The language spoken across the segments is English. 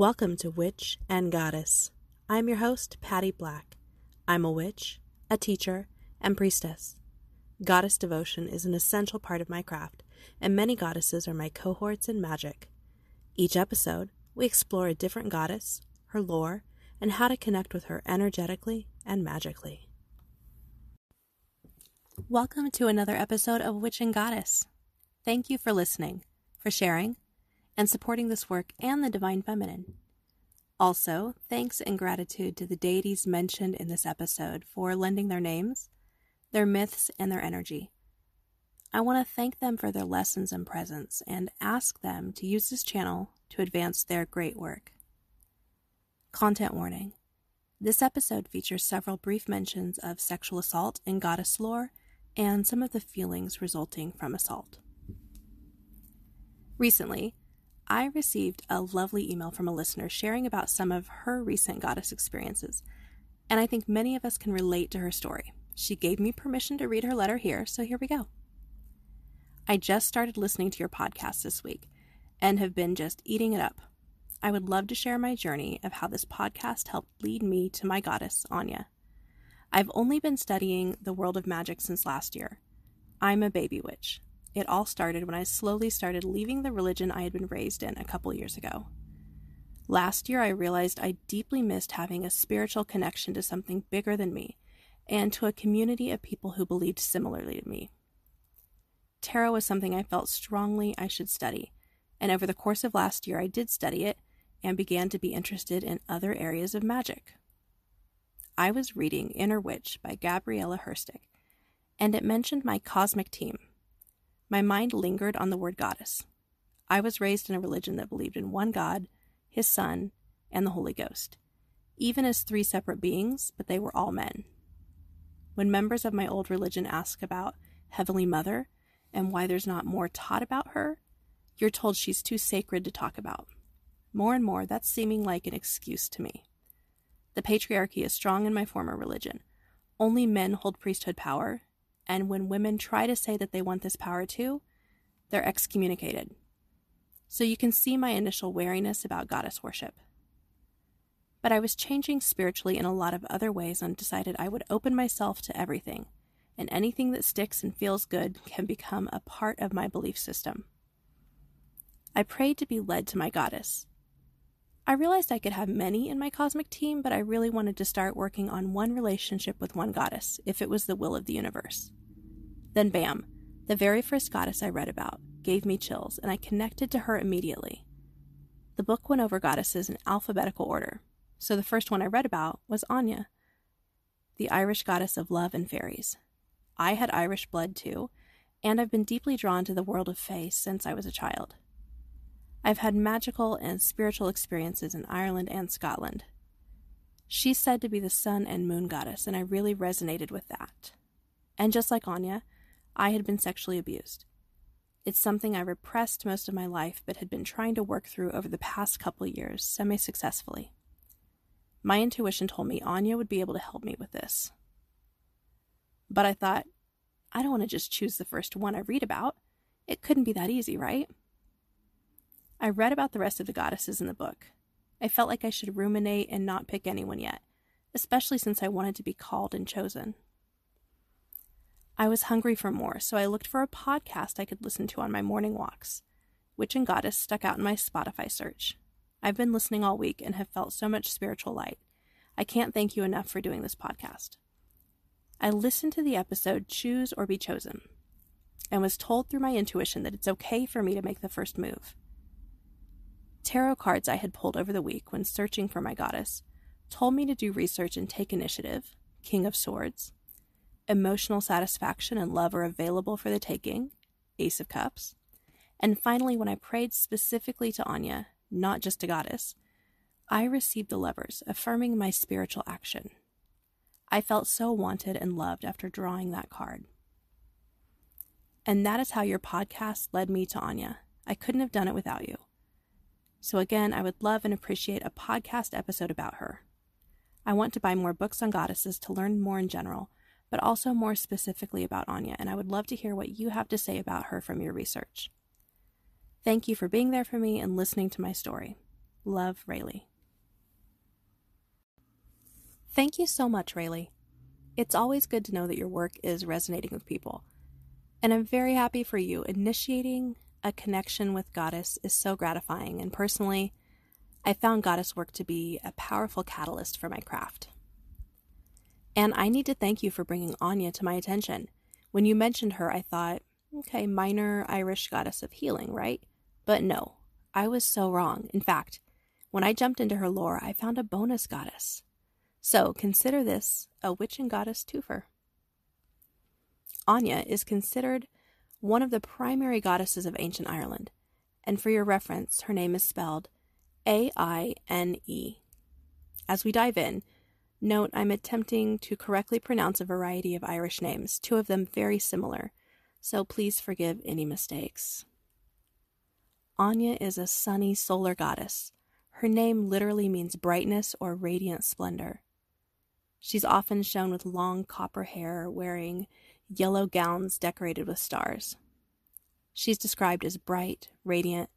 Welcome to Witch and Goddess. I'm your host, Patty Black. I'm a witch, a teacher, and priestess. Goddess devotion is an essential part of my craft, and many goddesses are my cohorts in magic. Each episode, we explore a different goddess, her lore, and how to connect with her energetically and magically. Welcome to another episode of Witch and Goddess. Thank you for listening, for sharing, and supporting this work and the Divine Feminine. Also, thanks and gratitude to the deities mentioned in this episode for lending their names, their myths, and their energy. I want to thank them for their lessons and presence and ask them to use this channel to advance their great work. Content warning this episode features several brief mentions of sexual assault in goddess lore and some of the feelings resulting from assault. Recently, I received a lovely email from a listener sharing about some of her recent goddess experiences, and I think many of us can relate to her story. She gave me permission to read her letter here, so here we go. I just started listening to your podcast this week and have been just eating it up. I would love to share my journey of how this podcast helped lead me to my goddess, Anya. I've only been studying the world of magic since last year. I'm a baby witch, it all started when I slowly started leaving the religion I had been raised in a couple years ago. Last year, I realized I deeply missed having a spiritual connection to something bigger than me and to a community of people who believed similarly to me. Tarot was something I felt strongly I should study, and over the course of last year, I did study it and began to be interested in other areas of magic. I was reading Inner Witch by Gabriela Herstik, and it mentioned my cosmic team, my mind lingered on the word goddess. I was raised in a religion that believed in one God, his Son, and the Holy Ghost, even as three separate beings, but they were all men. When members of my old religion ask about Heavenly Mother and why there's not more taught about her, you're told she's too sacred to talk about. More and more, that's seeming like an excuse to me. The patriarchy is strong in my former religion. Only men hold priesthood power, and when women try to say that they want this power too, they're excommunicated. So you can see my initial wariness about goddess worship. But I was changing spiritually in a lot of other ways and decided I would open myself to everything, and anything that sticks and feels good can become a part of my belief system. I prayed to be led to my goddess. I realized I could have many in my cosmic team, but I really wanted to start working on one relationship with one goddess, if it was the will of the universe. Then, bam, the very first goddess I read about gave me chills, and I connected to her immediately. The book went over goddesses in alphabetical order, so the first one I read about was Anya, the Irish goddess of love and fairies. I had Irish blood too, and I've been deeply drawn to the world of fae since I was a child. I've had magical and spiritual experiences in Ireland and Scotland. She's said to be the sun and moon goddess, and I really resonated with that. And just like Anya, I had been sexually abused. It's something I repressed most of my life, but had been trying to work through over the past couple years semi successfully. My intuition told me Anya would be able to help me with this. But I thought, I don't want to just choose the first one I read about. It couldn't be that easy, right? I read about the rest of the goddesses in the book. I felt like I should ruminate and not pick anyone yet, especially since I wanted to be called and chosen. I was hungry for more, so I looked for a podcast I could listen to on my morning walks. Witch and Goddess stuck out in my Spotify search. I've been listening all week and have felt so much spiritual light. I can't thank you enough for doing this podcast. I listened to the episode Choose or Be Chosen and was told through my intuition that it's okay for me to make the first move. Tarot cards I had pulled over the week when searching for my goddess told me to do research and take initiative, King of Swords, emotional satisfaction and love are available for the taking, Ace of Cups. And finally, when I prayed specifically to Anya, not just to Goddess, I received the lovers, affirming my spiritual action. I felt so wanted and loved after drawing that card. And that is how your podcast led me to Anya. I couldn't have done it without you. So, again, I would love and appreciate a podcast episode about her. I want to buy more books on goddesses to learn more in general, but also more specifically about Anya, and I would love to hear what you have to say about her from your research. Thank you for being there for me and listening to my story. Love, Rayleigh. Thank you so much, Rayleigh. It's always good to know that your work is resonating with people. And I'm very happy for you. Initiating a connection with Goddess is so gratifying, and personally, I found Goddess work to be a powerful catalyst for my craft. And I need to thank you for bringing Anya to my attention. When you mentioned her, I thought, okay, minor Irish goddess of healing, right? But no, I was so wrong. In fact, when I jumped into her lore, I found a bonus goddess. So consider this a witch and goddess twofer. Anya is considered one of the primary goddesses of ancient Ireland, and for your reference, her name is spelled A I N E. As we dive in, note I'm attempting to correctly pronounce a variety of Irish names, two of them very similar, so please forgive any mistakes. Anya is a sunny solar goddess. Her name literally means brightness or radiant splendor. She's often shown with long copper hair, wearing yellow gowns decorated with stars. She's described as bright, radiant,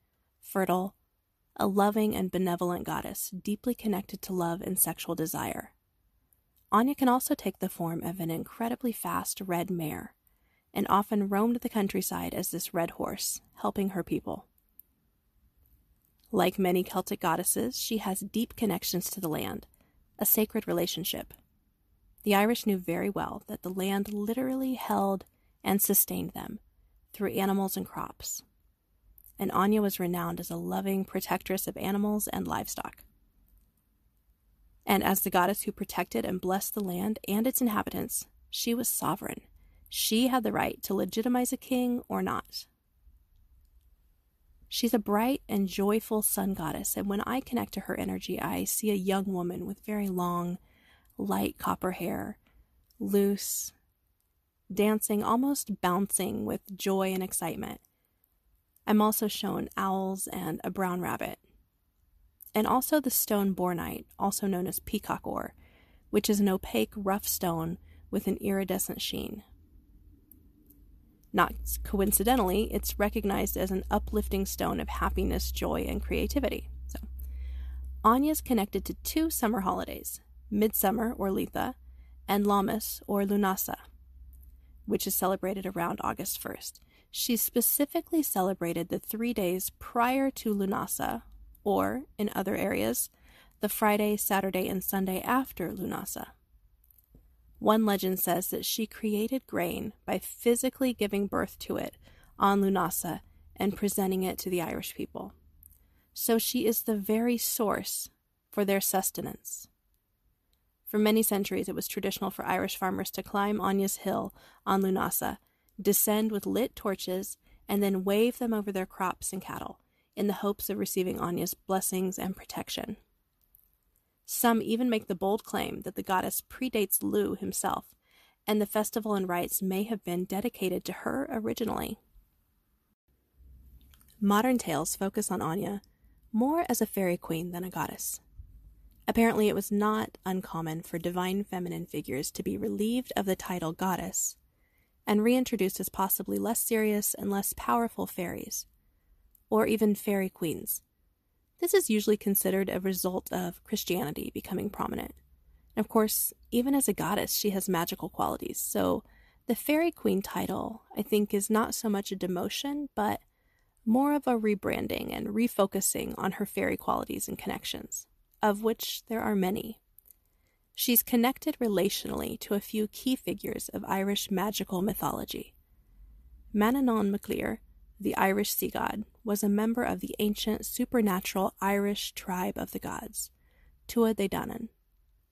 fertile, a loving and benevolent goddess, deeply connected to love and sexual desire. Anya can also take the form of an incredibly fast red mare, and often roamed the countryside as this red horse, helping her people. Like many Celtic goddesses, she has deep connections to the land, a sacred relationship. The Irish knew very well that the land literally held and sustained them through animals and crops. And Anya was renowned as a loving protectress of animals and livestock. And as the goddess who protected and blessed the land and its inhabitants, she was sovereign. She had the right to legitimize a king or not. She's a bright and joyful sun goddess, and when I connect to her energy, I see a young woman with very long, light copper hair, loose, dancing, almost bouncing with joy and excitement. I'm also shown owls and a brown rabbit. And also the stone bornite, also known as peacock ore, which is an opaque, rough stone with an iridescent sheen. Not coincidentally, it's recognized as an uplifting stone of happiness, joy, and creativity. So, Anya's connected to two summer holidays Midsummer or Litha, and Lammas or Lunasa, which is celebrated around August 1st. She specifically celebrated the three days prior to Lunasa, or, in other areas, the Friday, Saturday, and Sunday after Lunasa. One legend says that she created grain by physically giving birth to it on Lunasa and presenting it to the Irish people. So she is the very source for their sustenance. For many centuries, it was traditional for Irish farmers to climb Anya's Hill on Lunasa, descend with lit torches, and then wave them over their crops and cattle in the hopes of receiving Anya's blessings and protection. Some even make the bold claim that the goddess predates Lugh himself, and the festival and rites may have been dedicated to her originally. Modern tales focus on Anya more as a fairy queen than a goddess. Apparently, it was not uncommon for divine feminine figures to be relieved of the title goddess and reintroduced as possibly less serious and less powerful fairies, or even fairy queens. This is usually considered a result of Christianity becoming prominent. And of course, even as a goddess, she has magical qualities, so the fairy queen title, I think, is not so much a demotion, but more of a rebranding and refocusing on her fairy qualities and connections of which there are many. She's connected relationally to a few key figures of Irish magical mythology. Manannán Mac Lir, the Irish sea god, was a member of the ancient supernatural Irish tribe of the gods, Tuatha Dé Danann,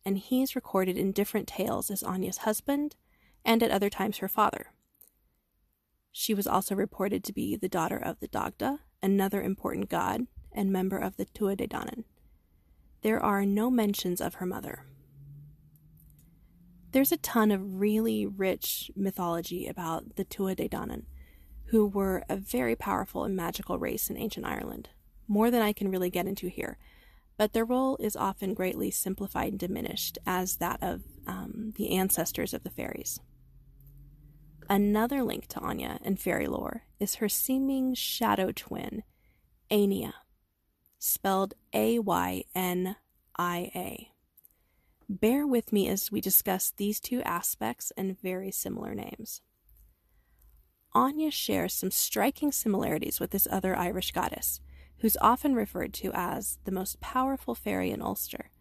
and he's recorded in different tales as Anya's husband and at other times her father. She was also reported to be the daughter of the Dagda, another important god and member of the Tuatha Dé Danann there are no mentions of her mother. There's a ton of really rich mythology about the Tuatha Dé Danann, who were a very powerful and magical race in ancient Ireland, more than I can really get into here, but their role is often greatly simplified and diminished as that of um, the ancestors of the fairies. Another link to Anya and fairy lore is her seeming shadow twin, Aynia, spelled A Y N I A. Bear with me as we discuss these two aspects and very similar names. Anya shares some striking similarities with this other Irish goddess, who's often referred to as the most powerful fairy in Ulster.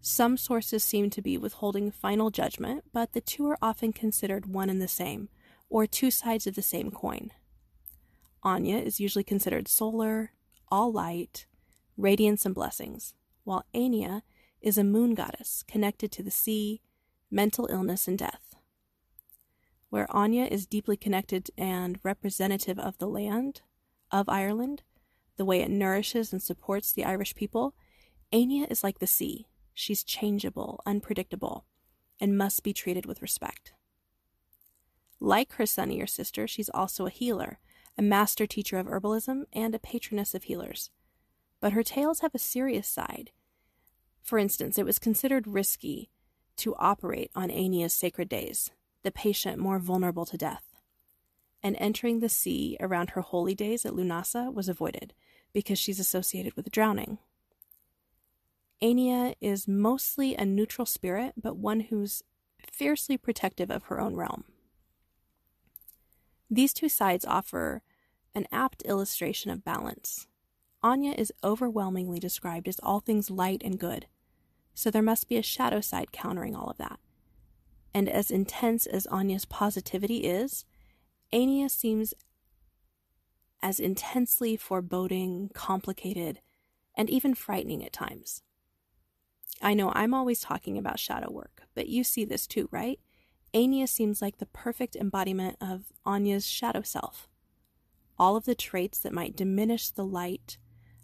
Some sources seem to be withholding final judgment, but the two are often considered one and the same, or two sides of the same coin. Anya is usually considered solar, all light, radiance, and blessings, while Aynia is a moon goddess connected to the sea, mental illness, and death. Where Anya is deeply connected and representative of the land of Ireland, the way it nourishes and supports the Irish people, Aynia is like the sea. She's changeable, unpredictable, and must be treated with respect. Like her sunnier sister, she's also a healer, a master teacher of herbalism, and a patroness of healers. But her tales have a serious side. For instance, it was considered risky to operate on Aynia's sacred days, the patient more vulnerable to death. And entering the sea around her holy days at Lunasa was avoided because she's associated with drowning. Aynia is mostly a neutral spirit, but one who's fiercely protective of her own realm. These two sides offer an apt illustration of balance. Anya is overwhelmingly described as all things light and good, so there must be a shadow side countering all of that. And as intense as Anya's positivity is, Anya seems as intensely foreboding, complicated, and even frightening at times. I know I'm always talking about shadow work, but you see this too, right? Anya seems like the perfect embodiment of Anya's shadow self. All of the traits that might diminish the light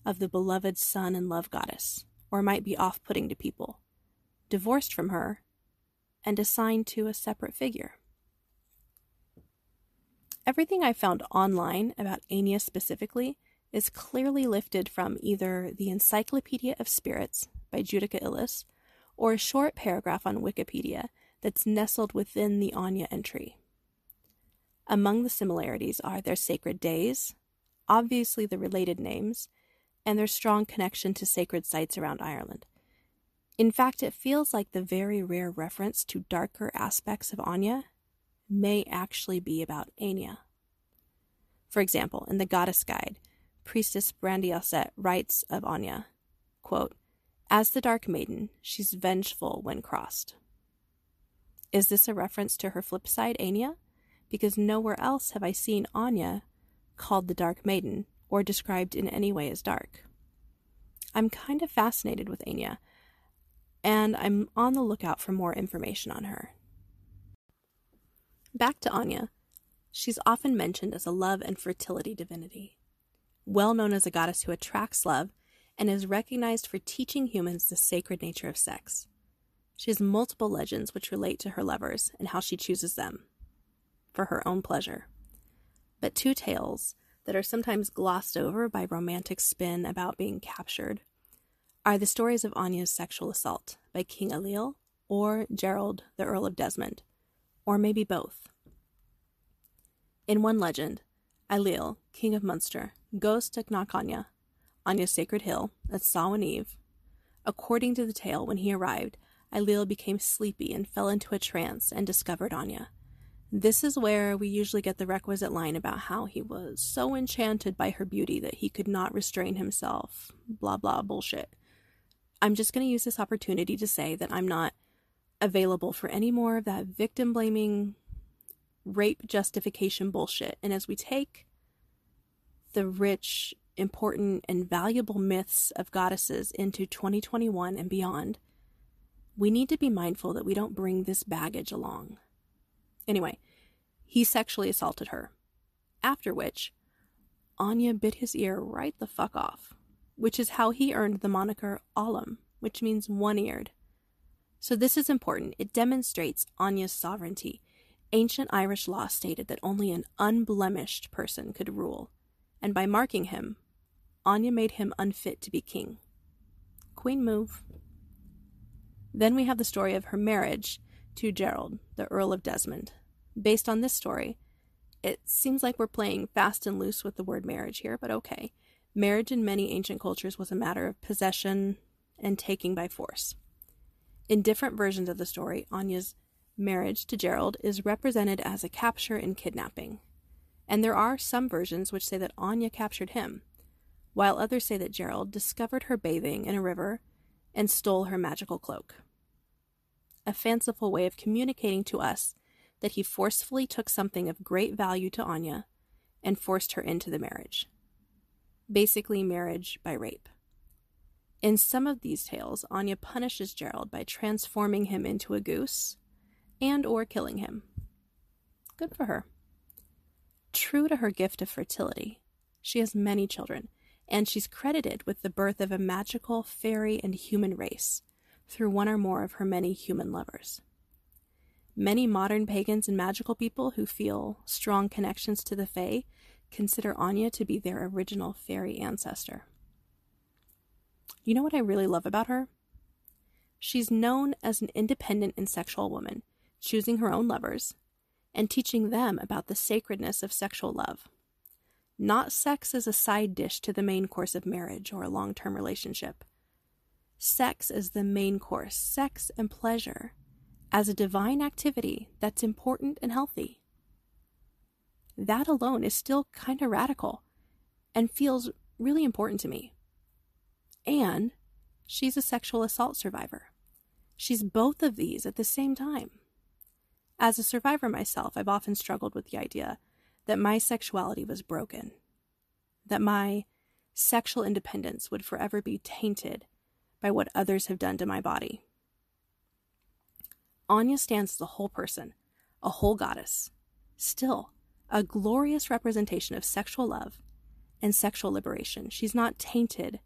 of the beloved sun and love goddess, or might be off putting to people, divorced from her and assigned to a separate figure. Everything I found online about Aynia specifically is clearly lifted from either the Encyclopedia of Spirits by Judika Illes or a short paragraph on Wikipedia that's nestled within the Anya entry. Among the similarities are their sacred days, obviously the related names, and their strong connection to sacred sites around Ireland. In fact, it feels like the very rare reference to darker aspects of Anya may actually be about Aynia. For example, in the Goddess Guide, Priestess Brandi Auset writes of Anya, quote, As the Dark Maiden, she's vengeful when crossed. Is this a reference to her flip side, Aynia? Because nowhere else have I seen Anya called the Dark Maiden or described in any way as dark. I'm kind of fascinated with Anya, and I'm on the lookout for more information on her. Back to Anya. She's often mentioned as a love and fertility divinity. Well known as a goddess who attracts love and is recognized for teaching humans the sacred nature of sex. She has multiple legends which relate to her lovers and how she chooses them for her own pleasure. But two tales that are sometimes glossed over by romantic spin about being captured are the stories of Anya's sexual assault by King Ailill or Gerald, the Earl of Desmond, or maybe both. In one legend, Ailill, king of Munster, goes to Knockainey, Anya's sacred hill, at Samhain Eve. According to the tale, when he arrived, Ailill became sleepy and fell into a trance and discovered Anya. This is where we usually get the requisite line about how he was so enchanted by her beauty that he could not restrain himself. Blah, blah, bullshit. I'm just going to use this opportunity to say that I'm not available for any more of that victim blaming, rape justification bullshit. And as we take the rich, important, and valuable myths of goddesses into 2021 and beyond, we need to be mindful that we don't bring this baggage along. Anyway, he sexually assaulted her. After which, Anya bit his ear right the fuck off, which is how he earned the moniker Ollam, which means one eared. So, this is important. It demonstrates Anya's sovereignty. Ancient Irish law stated that only an unblemished person could rule, and by marking him, Anya made him unfit to be king. Queen move. Then we have the story of her marriage to Gerald, the Earl of Desmond. Based on this story, it seems like we're playing fast and loose with the word marriage here, but okay. Marriage in many ancient cultures was a matter of possession and taking by force. In different versions of the story, Anya's marriage to Gerald is represented as a capture and kidnapping. And there are some versions which say that Anya captured him, while others say that Gerald discovered her bathing in a river and stole her magical cloak. A fanciful way of communicating to us that he forcefully took something of great value to Anya and forced her into the marriage. Basically, marriage by rape. In some of these tales, Anya punishes Gerald by transforming him into a goose and or killing him. Good for her. True to her gift of fertility, she has many children, and she's credited with the birth of a magical fairy and human race through one or more of her many human lovers. Many modern pagans and magical people who feel strong connections to the Fae consider Anya to be their original fairy ancestor. You know what I really love about her? She's known as an independent and sexual woman, choosing her own lovers, and teaching them about the sacredness of sexual love. Not sex as a side dish to the main course of marriage or a long term relationship. Sex as the main course, sex and pleasure as a divine activity that's important and healthy. That alone is still kind of radical and feels really important to me. And she's a sexual assault survivor. She's both of these at the same time. As a survivor myself, I've often struggled with the idea that my sexuality was broken, that my sexual independence would forever be tainted by what others have done to my body. Anya stands as a whole person, a whole goddess, still a glorious representation of sexual love and sexual liberation. She's not tainted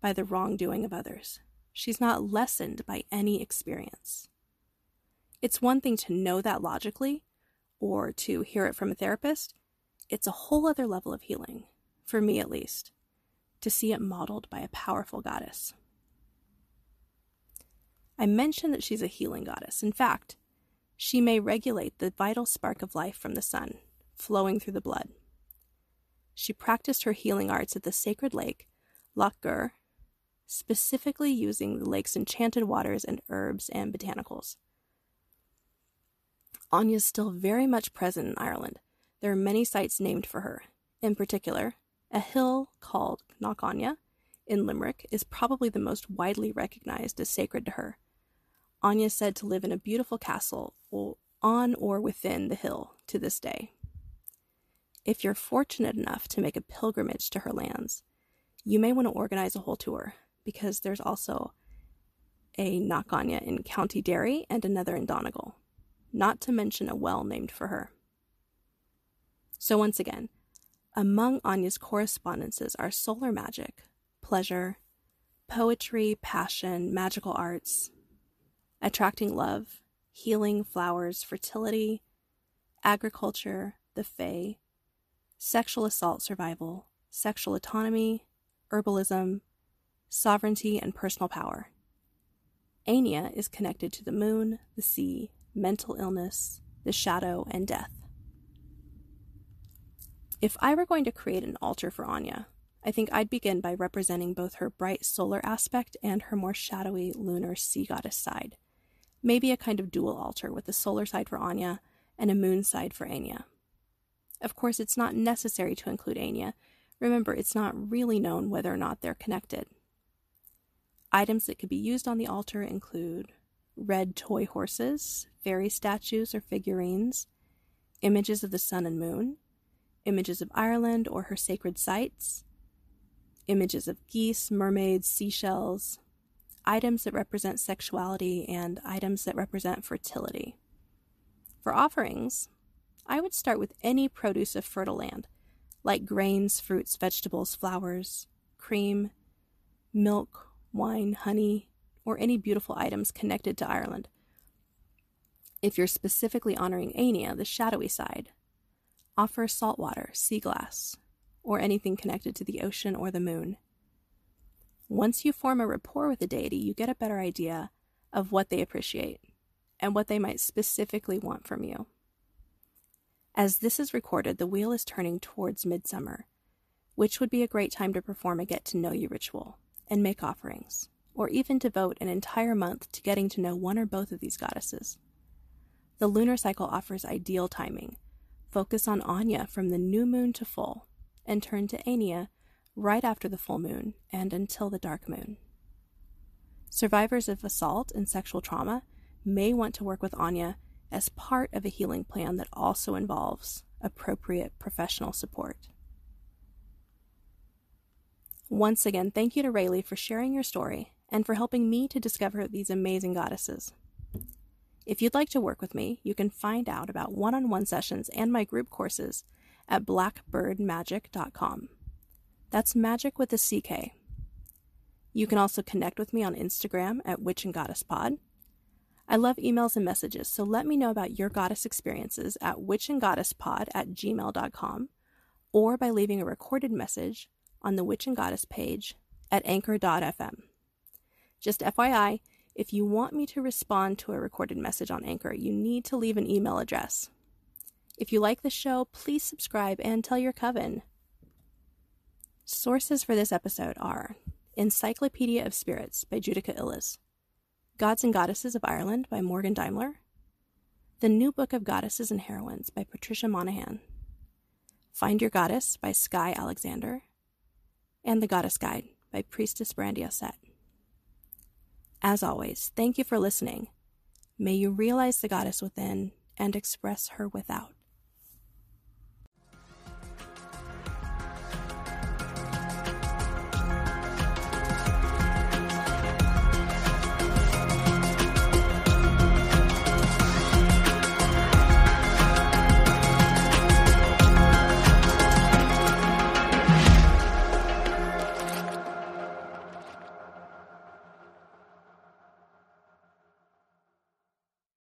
by the wrongdoing of others. She's not lessened by any experience. It's one thing to know that logically or to hear it from a therapist. It's a whole other level of healing, for me at least, to see it modeled by a powerful goddess. I mentioned that she's a healing goddess. In fact, she may regulate the vital spark of life from the sun, flowing through the blood. She practiced her healing arts at the sacred lake, Loch Gur, specifically using the lake's enchanted waters and herbs and botanicals. Anya is still very much present in Ireland. There are many sites named for her. In particular, a hill called Knockainey in Limerick is probably the most widely recognized as sacred to her, Anya is said to live in a beautiful castle on or within the hill to this day. If you're fortunate enough to make a pilgrimage to her lands, you may want to organize a whole tour because there's also a Knockanya in County Derry and another in Donegal, not to mention a well named for her. So, once again, among Anya's correspondences are solar magic, pleasure, poetry, passion, magical arts, attracting love, healing, flowers, fertility, agriculture, the Fae, sexual assault survival, sexual autonomy, herbalism, sovereignty, and personal power. Anya is connected to the moon, the sea, mental illness, the shadow, and death. If I were going to create an altar for Anya, I think I'd begin by representing both her bright solar aspect and her more shadowy lunar sea goddess side maybe a kind of dual altar with a solar side for Anya and a moon side for Anya. Of course, it's not necessary to include Anya. Remember, it's not really known whether or not they're connected. Items that could be used on the altar include red toy horses, fairy statues or figurines, images of the sun and moon, images of Ireland or her sacred sites, images of geese, mermaids, seashells, items that represent sexuality and items that represent fertility. For offerings, I would start with any produce of fertile land, like grains, fruits, vegetables, flowers, cream, milk, wine, honey, or any beautiful items connected to Ireland. If you're specifically honoring Anya, the shadowy side, offer salt water, sea glass, or anything connected to the ocean or the moon. Once you form a rapport with a deity, you get a better idea of what they appreciate and what they might specifically want from you. As this is recorded, the wheel is turning towards midsummer, which would be a great time to perform a get to know you ritual and make offerings, or even devote an entire month to getting to know one or both of these goddesses. The lunar cycle offers ideal timing. Focus on Anya from the new moon to full, and turn to Aynia right after the full moon and until the dark moon. Survivors of assault and sexual trauma may want to work with Anya as part of a healing plan that also involves appropriate professional support. Once again, thank you to Rayleigh for sharing your story and for helping me to discover these amazing goddesses. If you'd like to work with me, you can find out about one on one sessions and my group courses at blackbirdmagick.com. That's magic with a CK. You can also connect with me on Instagram at Witch and Goddess Pod. I love emails and messages, so let me know about your goddess experiences at witchandgoddesspod at gmail.com or by leaving a recorded message on the Witch and Goddess page at anchor.fm. Just FYI, if you want me to respond to a recorded message on Anchor, you need to leave an email address. If you like the show, please subscribe and tell your coven. Sources for this episode are Encyclopedia of Spirits by Judika Illes, Gods and Goddesses of Ireland by Morgan Daimler, The New Book of Goddesses and Heroines by Patricia Monaghan, Find Your Goddess by Sky Alexander, and The Goddess Guide by Priestess Brandi Auset. As always, thank you for listening. May you realize the goddess within and express her without.